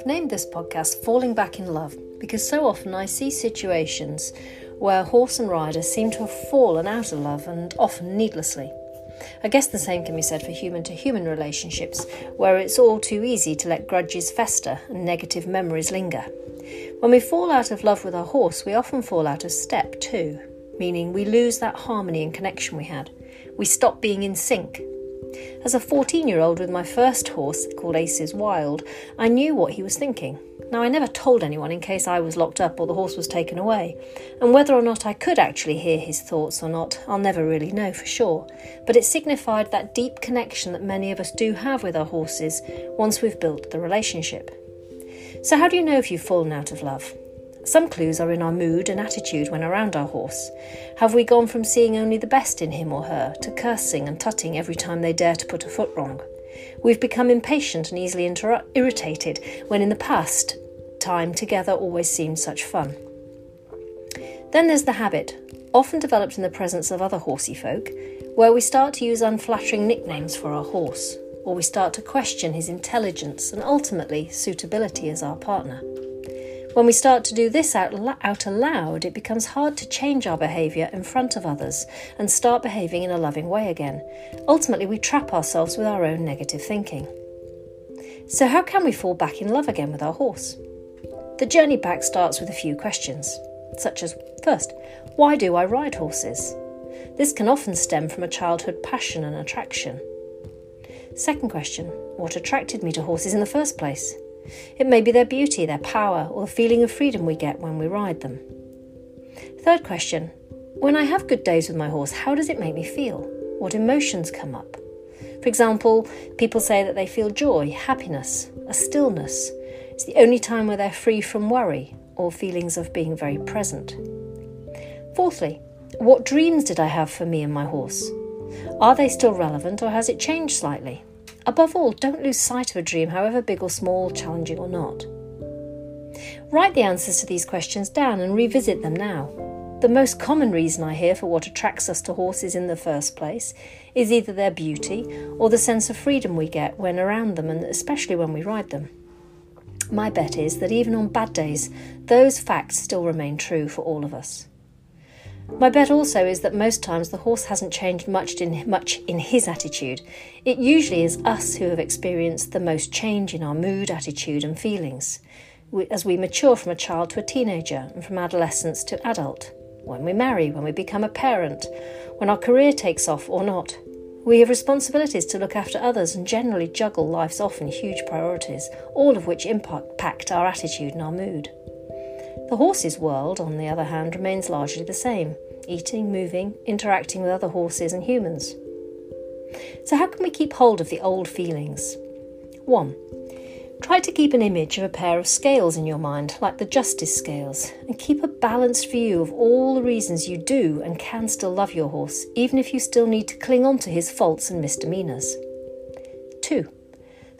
I've named this podcast Falling Back in Love because so often I see situations where horse and rider seem to have fallen out of love and often needlessly. I guess the same can be said for human to human relationships, where it's all too easy to let grudges fester and negative memories linger. When we fall out of love with our horse, we often fall out of step too, meaning we lose that harmony and connection we had. We stop being in sync as a 14 year old with my first horse, called Aces Wild, I knew what he was thinking. Now, I never told anyone in case I was locked up or the horse was taken away, and whether or not I could actually hear his thoughts or not, I'll never really know for sure. But it signified that deep connection that many of us do have with our horses once we've built the relationship. So, how do you know if you've fallen out of love? Some clues are in our mood and attitude when around our horse. Have we gone from seeing only the best in him or her to cursing and tutting every time they dare to put a foot wrong? We've become impatient and easily inter- irritated when in the past, time together always seemed such fun. Then there's the habit, often developed in the presence of other horsey folk, where we start to use unflattering nicknames for our horse, or we start to question his intelligence and ultimately suitability as our partner. When we start to do this out, out aloud, it becomes hard to change our behaviour in front of others and start behaving in a loving way again. Ultimately, we trap ourselves with our own negative thinking. So, how can we fall back in love again with our horse? The journey back starts with a few questions, such as first, why do I ride horses? This can often stem from a childhood passion and attraction. Second question, what attracted me to horses in the first place? It may be their beauty, their power, or the feeling of freedom we get when we ride them. Third question When I have good days with my horse, how does it make me feel? What emotions come up? For example, people say that they feel joy, happiness, a stillness. It's the only time where they're free from worry or feelings of being very present. Fourthly, what dreams did I have for me and my horse? Are they still relevant or has it changed slightly? Above all, don't lose sight of a dream, however big or small, challenging or not. Write the answers to these questions down and revisit them now. The most common reason I hear for what attracts us to horses in the first place is either their beauty or the sense of freedom we get when around them and especially when we ride them. My bet is that even on bad days, those facts still remain true for all of us. My bet also is that most times the horse hasn't changed much in, much in his attitude. It usually is us who have experienced the most change in our mood, attitude, and feelings as we mature from a child to a teenager and from adolescence to adult. When we marry, when we become a parent, when our career takes off or not. We have responsibilities to look after others and generally juggle life's often huge priorities, all of which impact our attitude and our mood. The horse's world, on the other hand, remains largely the same eating, moving, interacting with other horses and humans. So, how can we keep hold of the old feelings? 1. Try to keep an image of a pair of scales in your mind, like the justice scales, and keep a balanced view of all the reasons you do and can still love your horse, even if you still need to cling on to his faults and misdemeanours. 2.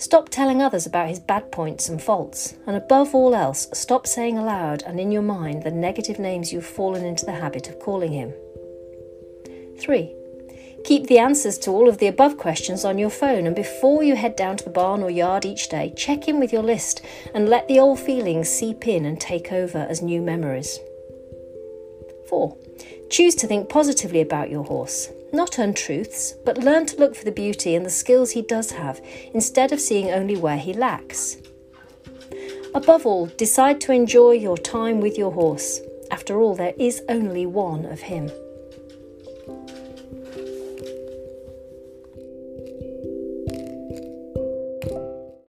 Stop telling others about his bad points and faults, and above all else, stop saying aloud and in your mind the negative names you've fallen into the habit of calling him. 3. Keep the answers to all of the above questions on your phone, and before you head down to the barn or yard each day, check in with your list and let the old feelings seep in and take over as new memories. 4. Choose to think positively about your horse. Not untruths, but learn to look for the beauty and the skills he does have instead of seeing only where he lacks. Above all, decide to enjoy your time with your horse. After all, there is only one of him.